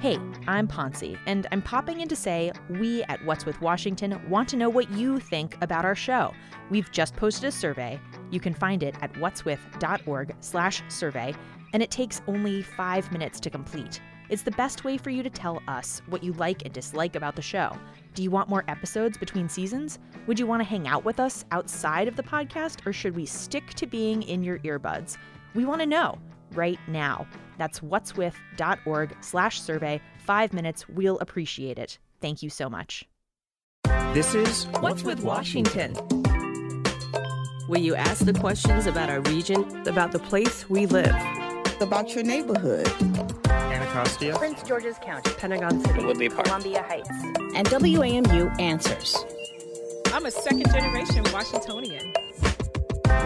Hey, I'm Ponce, and I'm popping in to say we at What's with Washington want to know what you think about our show. We've just posted a survey. You can find it at what'swith.org/survey, and it takes only 5 minutes to complete. It's the best way for you to tell us what you like and dislike about the show. Do you want more episodes between seasons? Would you want to hang out with us outside of the podcast, or should we stick to being in your earbuds? We want to know right now. That's what'swith.org slash survey. Five minutes. We'll appreciate it. Thank you so much. This is What's with Washington? Where you ask the questions about our region, about the place we live. about your neighborhood. Anacostia. Prince George's County, Pentagon City. Woodley Park. Columbia Heights. And WAMU answers. I'm a second generation Washingtonian.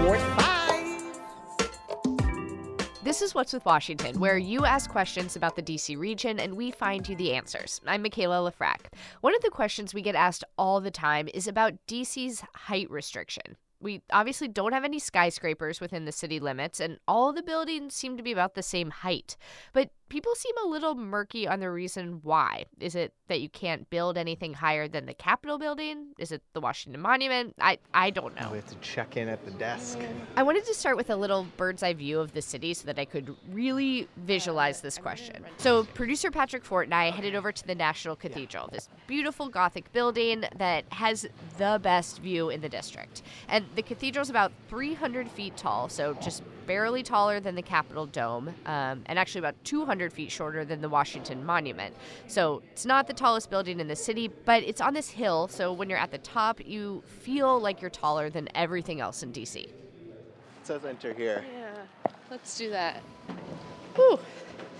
Ward 5. This is What's with Washington, where you ask questions about the DC region and we find you the answers. I'm Mikaela Lefrak. One of the questions we get asked all the time is about DC's height restriction. We obviously don't have any skyscrapers within the city limits, and all the buildings seem to be about the same height. But people seem a little murky on the reason why. Is it that you can't build anything higher than the Capitol building? Is it the Washington Monument? I, I don't know. We have to check in at the desk. I wanted to start with a little bird's eye view of the city so that I could really visualize this question. So, producer Patrick Fort and I headed over to the National Cathedral, this beautiful Gothic building that has the best view in the district. And the cathedral's about 300 feet tall, so just barely taller than the Capitol Dome, um, and actually about 200 feet shorter than the Washington Monument. So, it's not the tallest building in the city, but it's on this hill, so when you're at the top, you feel like you're taller than everything else in DC. It says enter here. Yeah, let's do that. Whew.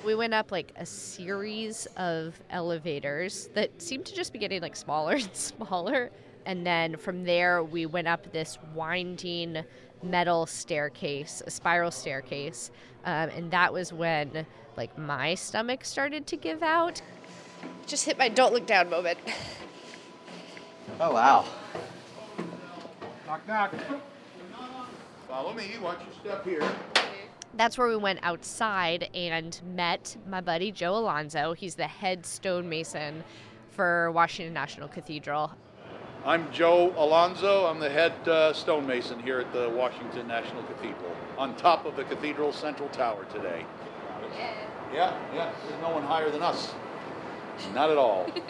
We went up like a series of elevators that seemed to just be getting like smaller and smaller. And then from there, we went up this winding metal staircase, a spiral staircase. Um, and that was when like my stomach started to give out. Just hit my don't look down moment. Oh wow. Knock, knock. Follow me. Watch your step here. That's where we went outside and met my buddy Joe Alonzo. He's the head stonemason for Washington National Cathedral. I'm Joe Alonzo. I'm the head uh, stonemason here at the Washington National Cathedral, on top of the cathedral's central tower today. Yeah, yeah. There's no one higher than us. Not at all.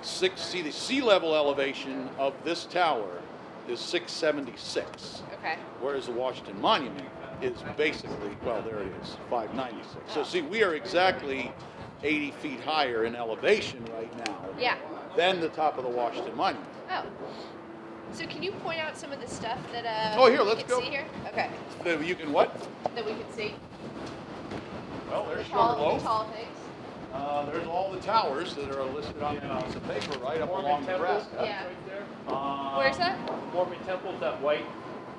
Six. See, the sea level elevation of this tower is 676. Okay. whereas the Washington Monument is basically, well, there it is, 596. So see, we are exactly 80 feet higher in elevation right now Yeah. than the top of the Washington Monument. Oh. So can you point out some of the stuff that uh Oh, here, we let's can go. see here? Okay. So you can what? That we can see. Well, there's Tall, Sugarloaf. tall things. Uh, there's all the towers that are listed on the piece of paper right up along Nebraska. Yeah. Uh, Where's that? Mormon temple's that white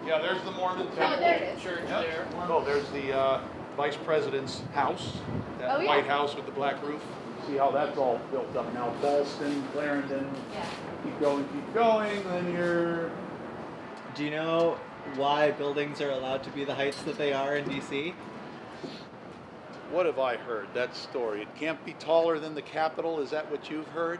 Yeah, there's the Mormon temple. Oh, there it is. church Yep. there. Oh, there's the uh, vice president's house, that Oh, yeah. White House with the black roof. See how that's all built up now. Ballston, Clarendon, Yeah. keep going, keep going, then you're. Do you know why buildings are allowed to be the heights that they are in DC? What have I heard? That story. It can't be taller than the Capitol. Is that what you've heard?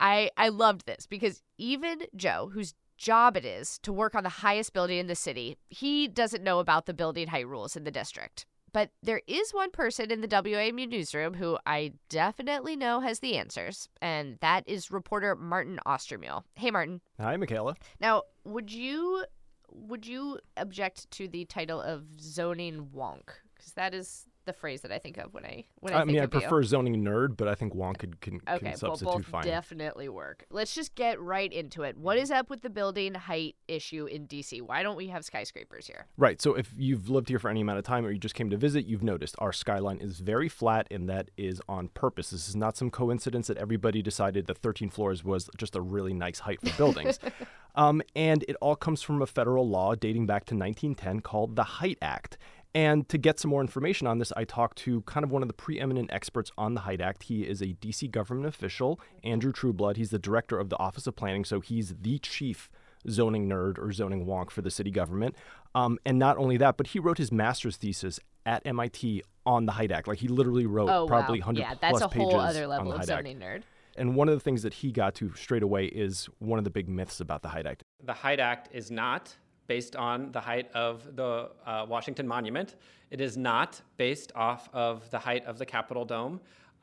I I loved this because even Joe, whose job it is to work on the highest building in the city, he doesn't know about the building height rules in the district. But there is one person in the WAMU newsroom who I definitely know has the answers, and that is reporter Martin Austermuhle. Hey, Martin. Hi, Mikaela. Now, would you would you object to the title of zoning wonk? Because that is the phrase that I think of when I when I, I think mean, I of you. prefer zoning nerd, but I think Wonk could can, Okay, can well, substitute both fine. definitely work. Let's just get right into it. What is up with the building height issue in DC? Why don't we have skyscrapers here? Right. So if you've lived here for any amount of time or you just came to visit, you've noticed our skyline is very flat and that is on purpose. This is not some coincidence that everybody decided that 13 floors was just a really nice height for buildings. um, and it all comes from a federal law dating back to 1910 called the Height Act. And to get some more information on this, I talked to kind of one of the preeminent experts on the Height Act. He is a DC government official, Andrew Trueblood. He's the director of the Office of Planning, so he's the chief zoning nerd or zoning wonk for the city government. Um, and not only that, but he wrote his master's thesis at MIT on the Height Act. Like he literally wrote Oh, probably wow. 100 Yeah, that's plus a whole pages other on level the of Height Act. zoning nerd. And one of the things that he got to straight away is one of the big myths about the Height Act. The Height Act is not based on the height of the uh, Washington Monument. It is not based off of the height of the Capitol Dome.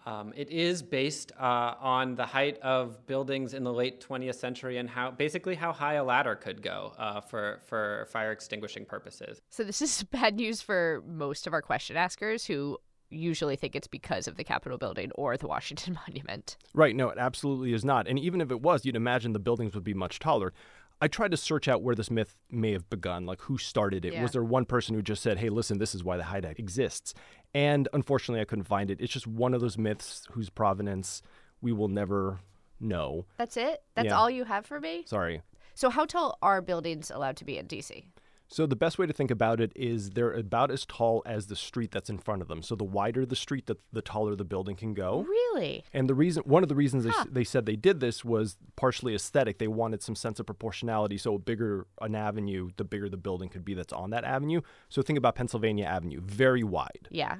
Um, it is based uh, on the height of buildings in the late 20th century and how basically how high a ladder could go uh, for for fire extinguishing purposes. So this is bad news for most of our question askers who usually think it's because of the Capitol building or the Washington Monument. Right. No, it absolutely is not. And even if it was, you'd imagine the buildings would be much taller. I tried to search out where this myth may have begun, like who started it. Yeah. Was there one person who just said, hey, listen, this is why the Act exists? And unfortunately, I couldn't find it. It's just one of those myths whose provenance we will never know. That's it? That's Yeah. all you have for me? Sorry. So how tall are buildings allowed to be in DC? So the best way to think about it is they're about as tall as the street that's in front of them. So the wider the street, the, the taller the building can go. Really? And the reason, one of the reasons they, Huh. s- they said they did this was partially aesthetic. They wanted some sense of proportionality. So, a bigger an avenue, the bigger the building could be that's on that avenue. So, think about Pennsylvania Avenue, very wide. Yeah.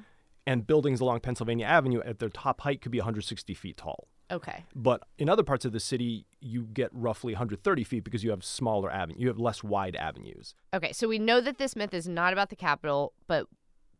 And buildings along Pennsylvania Avenue at their top height could be 160 feet tall. Okay. But in other parts of the city, you get roughly 130 feet because you have smaller avenue. You have less wide avenues. Okay, so we know that this myth is not about the Capitol, but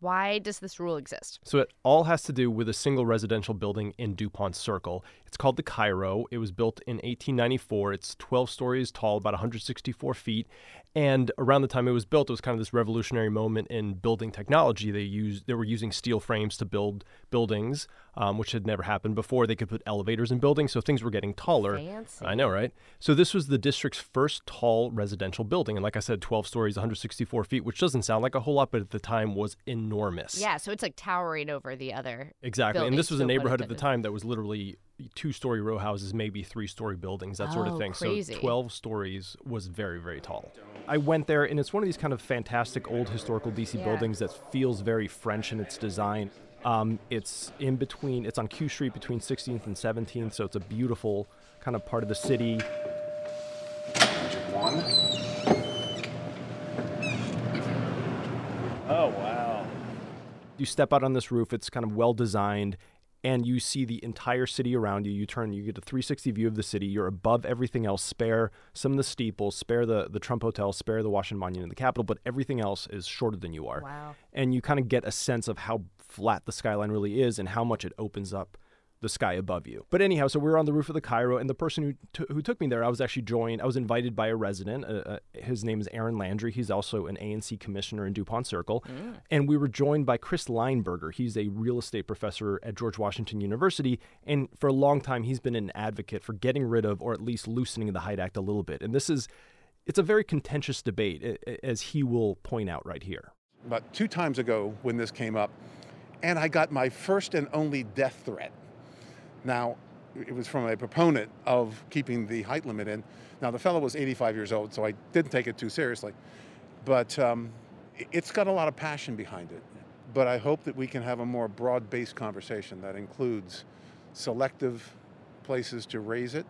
why does this rule exist? So it all has to do with a single residential building in Dupont Circle. It's called the Cairo. It was built in 1894. It's 12 stories tall, about 164 feet. And around the time it was built, it was kind of this revolutionary moment in building technology. They used they were using steel frames to build buildings, um, which had never happened before. They could put elevators in buildings, so things were getting taller. Fancy. I know, right? So this was the district's first tall residential building, and like I said, 12 stories, 164 feet, which doesn't sound like a whole lot, but at the time was enormous. Yeah, so it's like towering over the other. Exactly. And this buildings, was a neighborhood at the time that was literally two story row houses, maybe three story buildings, that sort of Oh, thing. crazy. So 12 stories was very, very tall. I went there, and it's one of these kind of fantastic old historical DC Yeah. buildings that feels very French in its design. Um, it's in between, it's on Q Street between 16th and 17th, so it's a beautiful kind of part of the city. One. Oh, wow. You step out on this roof it's kind of well designed and you see the entire city around you you turn you get a 360 view of the city you're above everything else spare some of the steeples spare the the trump hotel spare the washington monument and the capitol but everything else is shorter than you are Wow. and you kind of get a sense of how flat the skyline really is and how much it opens up the sky above you. But anyhow, so we were on the roof of the Cairo, and the person who t- who took me there, I was actually joined. I was invited by a resident. Uh, uh, his name is Aaron Landry. He's also an ANC commissioner in Dupont Circle, and we were joined by Chris Leinberger. He's a real estate professor at George Washington University, and for a long time, he's been an advocate for getting rid of or at least loosening the Height Act a little bit. And this is, it's a very contentious debate, a- a- as he will point out right here. about two times ago when this came up, and I got my first and only death threat. Now, it was from a proponent of keeping the height limit in. Now, the fellow was 85 years old, so I didn't take it too seriously. But um, it's got a lot of passion behind it. But I hope that we can have a more broad based conversation that includes selective places to raise it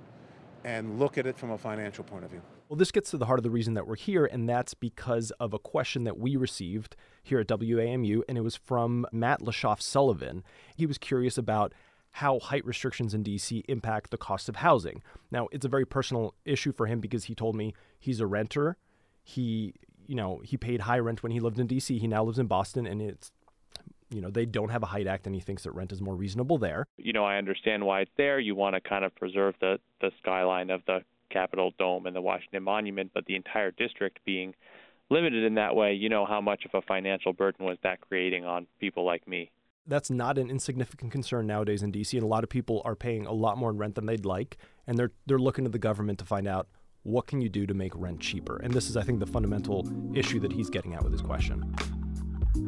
and look at it from a financial point of view. Well, this gets to the heart of the reason that we're here, and that's because of a question that we received here at WAMU, and it was from Matt Lashoff Sullivan. He was curious about how height restrictions in DC impact the cost of housing. Now, it's a very personal issue for him because he told me he's a renter. He, you know, he paid high rent when he lived in DC. He now lives in Boston, and it's, you know, they don't have a height act, and he thinks that rent is more reasonable there. you know, I understand why it's there. You want to kind of preserve the the skyline of the Capitol Dome and the Washington Monument, but the entire district being limited in that way, you know how much of a financial burden was that creating on people like me. That's not an insignificant concern nowadays in DC, and a lot of people are paying a lot more in rent than they'd like, and they're they're looking to the government to find out what can you do to make rent cheaper. And this is, I think, the fundamental issue that he's getting at with his question.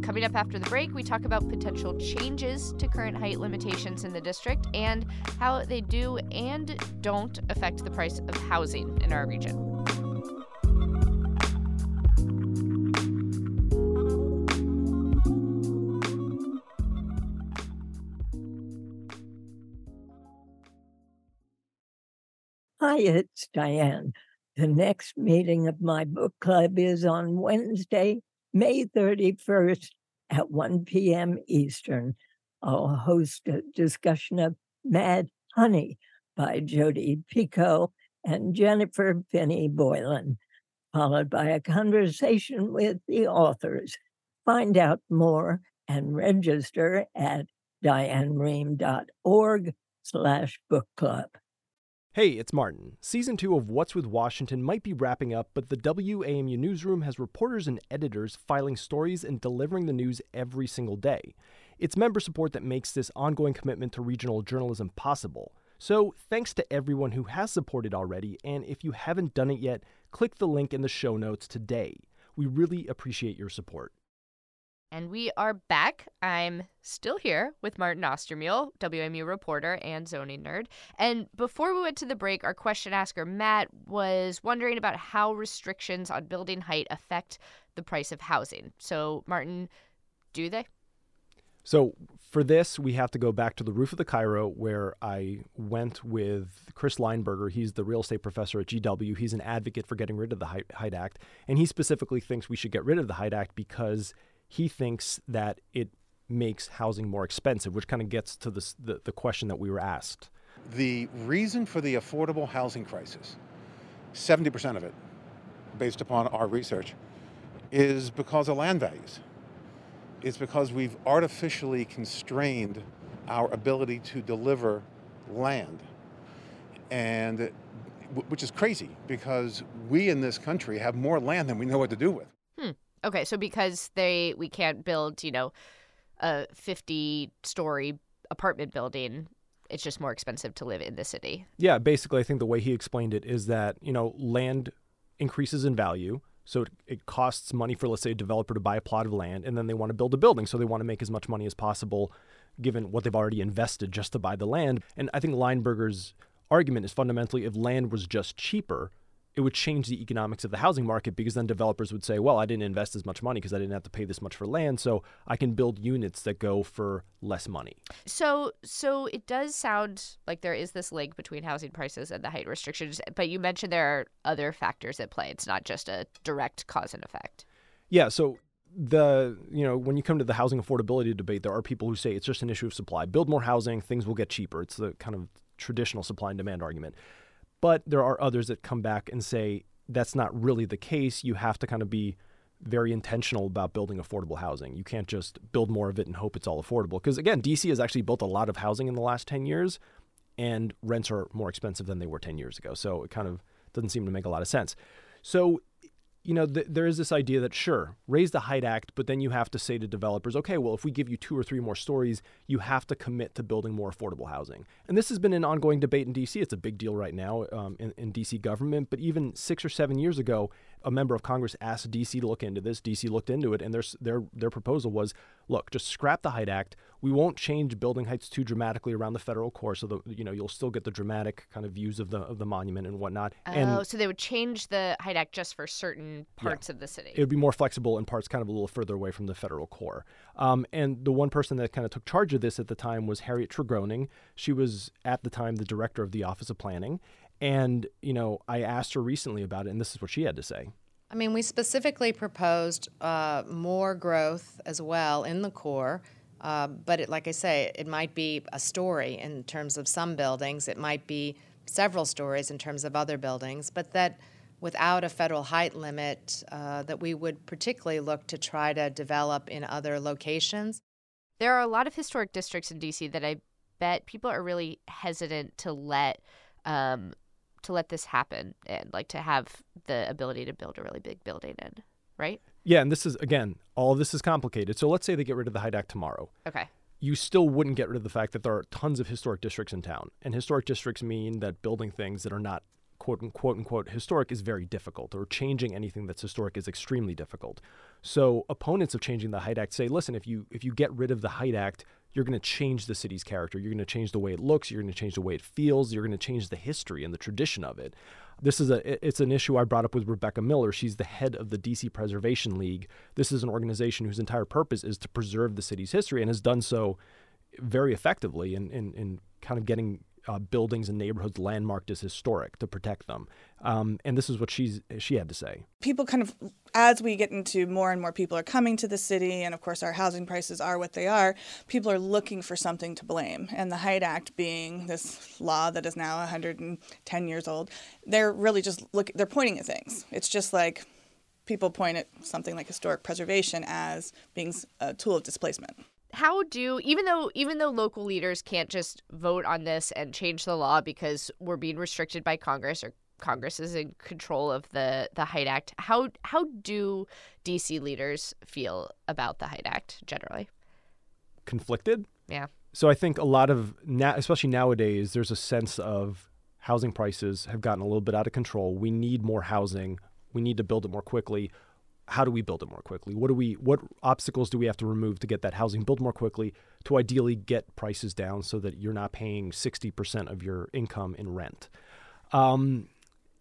Coming up after the break, we talk about potential changes to current height limitations in the district and how they do and don't affect the price of housing in our region. Hi, it's Diane. The next meeting of my book club is on Wednesday, May 31st at 1 p.m. Eastern. I'll host a discussion of Mad Honey by Jodi Picoult and Jennifer Finney Boylan, followed by a conversation with the authors. Find out more and register at dianerehm.org slash book club. Hey, it's Martin. Season 2 of What's with Washington might be wrapping up, but the WAMU newsroom has reporters and editors filing stories and delivering the news every single day. It's member support that makes this ongoing commitment to regional journalism possible. So, thanks to everyone who has supported already, and if you haven't done it yet, click the link in the show notes today. We really appreciate your support. And we are back. I'm still here with Martin Austermuhle, WAMU reporter and zoning nerd. And before we went to the break, our question asker, Matt, was wondering about how restrictions on building height affect the price of housing. So, Martin, do they? So, for this, we have to go back to the roof of the Cairo, where I went with Chris Leinberger. He's the real estate professor at GW. He's an advocate for getting rid of the Height Act. And he specifically thinks we should get rid of the Height Act because he thinks that it makes housing more expensive, which kind of gets to this, the, the question that we were asked. The reason for the affordable housing crisis, 70% of it, based upon our research, is because of land values. It's because we've artificially constrained our ability to deliver land. And which is crazy because we in this country have more land than we know what to do with. Okay, so because they we can't build, you know, a 50 story apartment building, it's just more expensive to live in the city. Yeah, basically I think the way he explained it is that, you know, land increases in value. So it, it costs money for let's say a developer to buy a plot of land and then they want to build a building. So they want to make as much money as possible given what they've already invested just to buy the land. And I think Leinberger's argument is fundamentally if land was just cheaper, it would change the economics of the housing market because then developers would say, well, I didn't invest as much money because I didn't have to pay this much for land, so I can build units that go for less money. So so it does sound like there is this link between housing prices and the height restrictions, but you mentioned there are other factors at play. It's not just a direct cause and effect. Yeah, so the you know when you come to the housing affordability debate there are people who say it's just an issue of supply build more housing things will get cheaper it's the kind of traditional supply and demand argument but there are others that come back and say that's not really the case. You have to kind of be very intentional about building affordable housing. You can't just build more of it and hope it's all affordable. Because again, DC has actually built a lot of housing in the last 10 years, and rents are more expensive than they were 10 years ago. So it kind of doesn't seem to make a lot of sense. So you know, th- there is this idea that sure, raise the Height Act, but then you have to say to developers, okay, well, if we give you two or three more stories, you have to commit to building more affordable housing. And this has been an ongoing debate in D.C. It's a big deal right now um, in, in D.C. government, but even six or seven years ago, a member of Congress asked D.C. to look into this. D.C. looked into it, and their their their proposal was, look, just scrap the Height Act. We won't change building heights too dramatically around the federal core, so the, you know you'll still get the dramatic kind of views of the of the monument and whatnot. Oh, and so they would change the Height Act just for certain parts yeah, of the city. It would be more flexible in parts, kind of a little further away from the federal core. Um, and the one person that kind of took charge of this at the time was Harriet Tregoning. She was at the time the director of the Office of Planning, and, you know, I asked her recently about it, and this is what she had to say. I mean, we specifically proposed uh, more growth as well in the core. Uh, but it, like I say, it might be a story in terms of some buildings. It might be several stories in terms of other buildings. But that without a federal height limit, uh, that we would particularly look to try to develop in other locations. There are a lot of historic districts in DC that I bet people are really hesitant to let um, to let this happen and like to have the ability to build a really big building in, right? Yeah, and this is again, all of this is complicated. So let's say they get rid of the Height Act tomorrow. Okay. You still wouldn't get rid of the fact that there are tons of historic districts in town. And historic districts mean that building things that are not quote unquote unquote historic is very difficult, or changing anything that's historic is extremely difficult. So opponents of changing the Height Act say, listen, if you if you get rid of the Height Act, you're going to change the city's character. You're going to change the way it looks. You're going to change the way it feels. You're going to change the history and the tradition of it. This is a it's an issue I brought up with Rebecca Miller. She's the head of the DC Preservation League. This is an organization whose entire purpose is to preserve the city's history and has done so very effectively in, in, in kind of getting uh, buildings and neighborhoods landmarked as historic to protect them. Um, and this is what she's she had to say. People kind of, as we get into more and more people are coming to the city, and of course our housing prices are what they are. People are looking for something to blame, and the Height Act being this law that is now 110 years old, they're really just look. They're pointing at things. It's just like people point at something like historic preservation as being a tool of displacement how do even though even though local leaders can't just vote on this and change the law because we're being restricted by Congress or Congress is in control of the the Height Act, how how do DC leaders feel about the Height Act generally? Conflicted. Yeah. So I think a lot of now, especially nowadays, there's a sense of housing prices have gotten a little bit out of control. We need more housing. We need to build it more quickly how do we build it more quickly? What do we what obstacles do we have to remove to get that housing built more quickly to ideally get prices down so that you're not paying 60% of your income in rent? Um,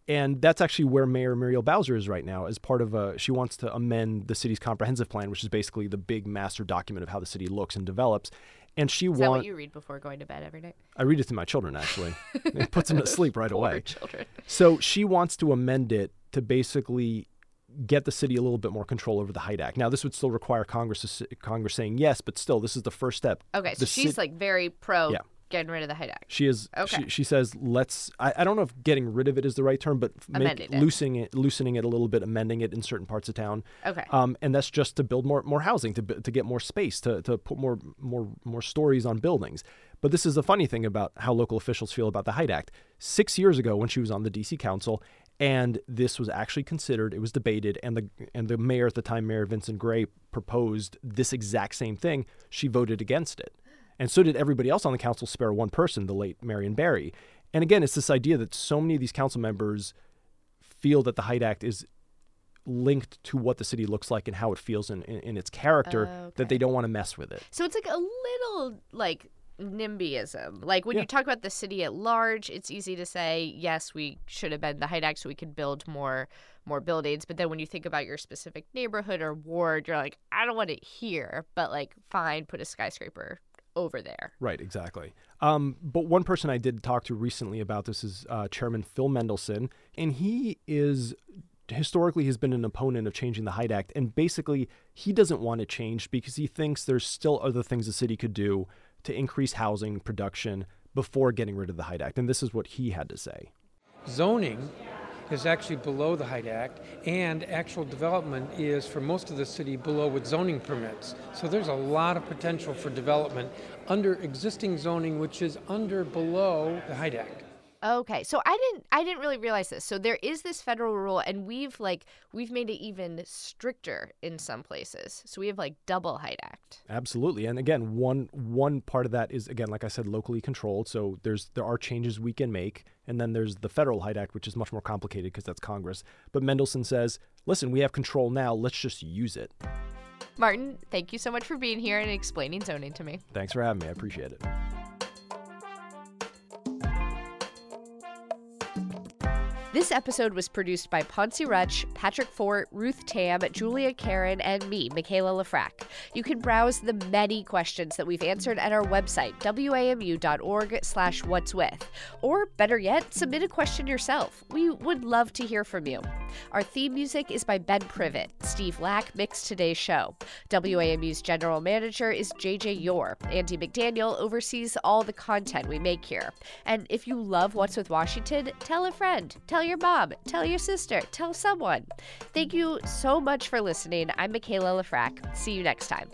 and that's actually where Mayor Muriel Bowser is right now as part of a she wants to amend the city's comprehensive plan, which is basically the big master document of how the city looks and develops. And she wants. Is that what you read before going to bed every night? I read it to my children actually. it puts them to sleep right Poor away. Children. So she wants to amend it to basically get the city a little bit more control over the Height Act. Now, this would still require Congress Congress saying yes, but still, this is the first step. Okay, so the she's ci- like very pro Yeah. getting rid of the Height Act. She is. Okay. She, she says, "Let's." I, I don't know if getting rid of it is the right term, but make, Amending it. loosening it, loosening it a little bit, amending it in certain parts of town. Okay. Um, and that's just to build more more housing, to to get more space, to to put more more more stories on buildings. But this is the funny thing about how local officials feel about the Height Act. Six years ago, when she was on the D.C. Council, and this was actually considered, it was debated, and the and the mayor at the time, Mayor Vincent Gray, proposed this exact same thing. She voted against it, and so did everybody else on the council, spare one person, the late Marion Barry. And again, it's this idea that so many of these council members feel that the Height Act is linked to what the city looks like and how it feels in, in, in its character oh, that they don't want to mess with it. So it's like a little like NIMBYism. Like when Yeah. you talk about the city at large, it's easy to say yes, we should have been the Height Act so we could build more more buildings. But then when you think about your specific neighborhood or ward, you're like, I don't want it here, but like fine, put a skyscraper over there. Right, exactly. Um, but one person I did talk to recently about this is uh, Chairman Phil Mendelson, and he is historically has been an opponent of changing the Height Act, and basically he doesn't want it changed because he thinks there's still other things the city could do to increase housing production before getting rid of the Height Act, and this is what he had to say. Zoning is actually below the Height Act, and actual development is for most of the city below with zoning permits. So there's a lot of potential for development under existing zoning, which is under below the Height Act. Okay, so I didn't I didn't really realize this. So there is this federal rule and we've like we've made it even stricter in some places. So we have like double height act. Absolutely, and again, one one part of that is again, like I said, locally controlled. So there's there are changes we can make, and then there's the Federal Height Act, which is much more complicated because that's Congress. But Mendelson says, listen, we have control now. Let's just use it. Martin, thank you so much for being here and explaining zoning to me. Thanks for having me. I appreciate it. This episode was produced by Ponce Rutch, Patrick Fort, Ruth Tam, Julia Karen, and me, Mikaela Lefrak. You can browse the many questions that we've answered at our website, wamu.org slash what's with. Or better yet, submit a question yourself. We would love to hear from you. Our theme music is by Ben Privet. Steve Lack mixed today's show. WAMU's general manager is JJ Yore. Andy McDaniel oversees all the content we make here. And if you love What's with Washington, tell a friend, tell your mom, tell your sister, tell someone. Thank you so much for listening. I'm Mikaela Lefrak. See you next time.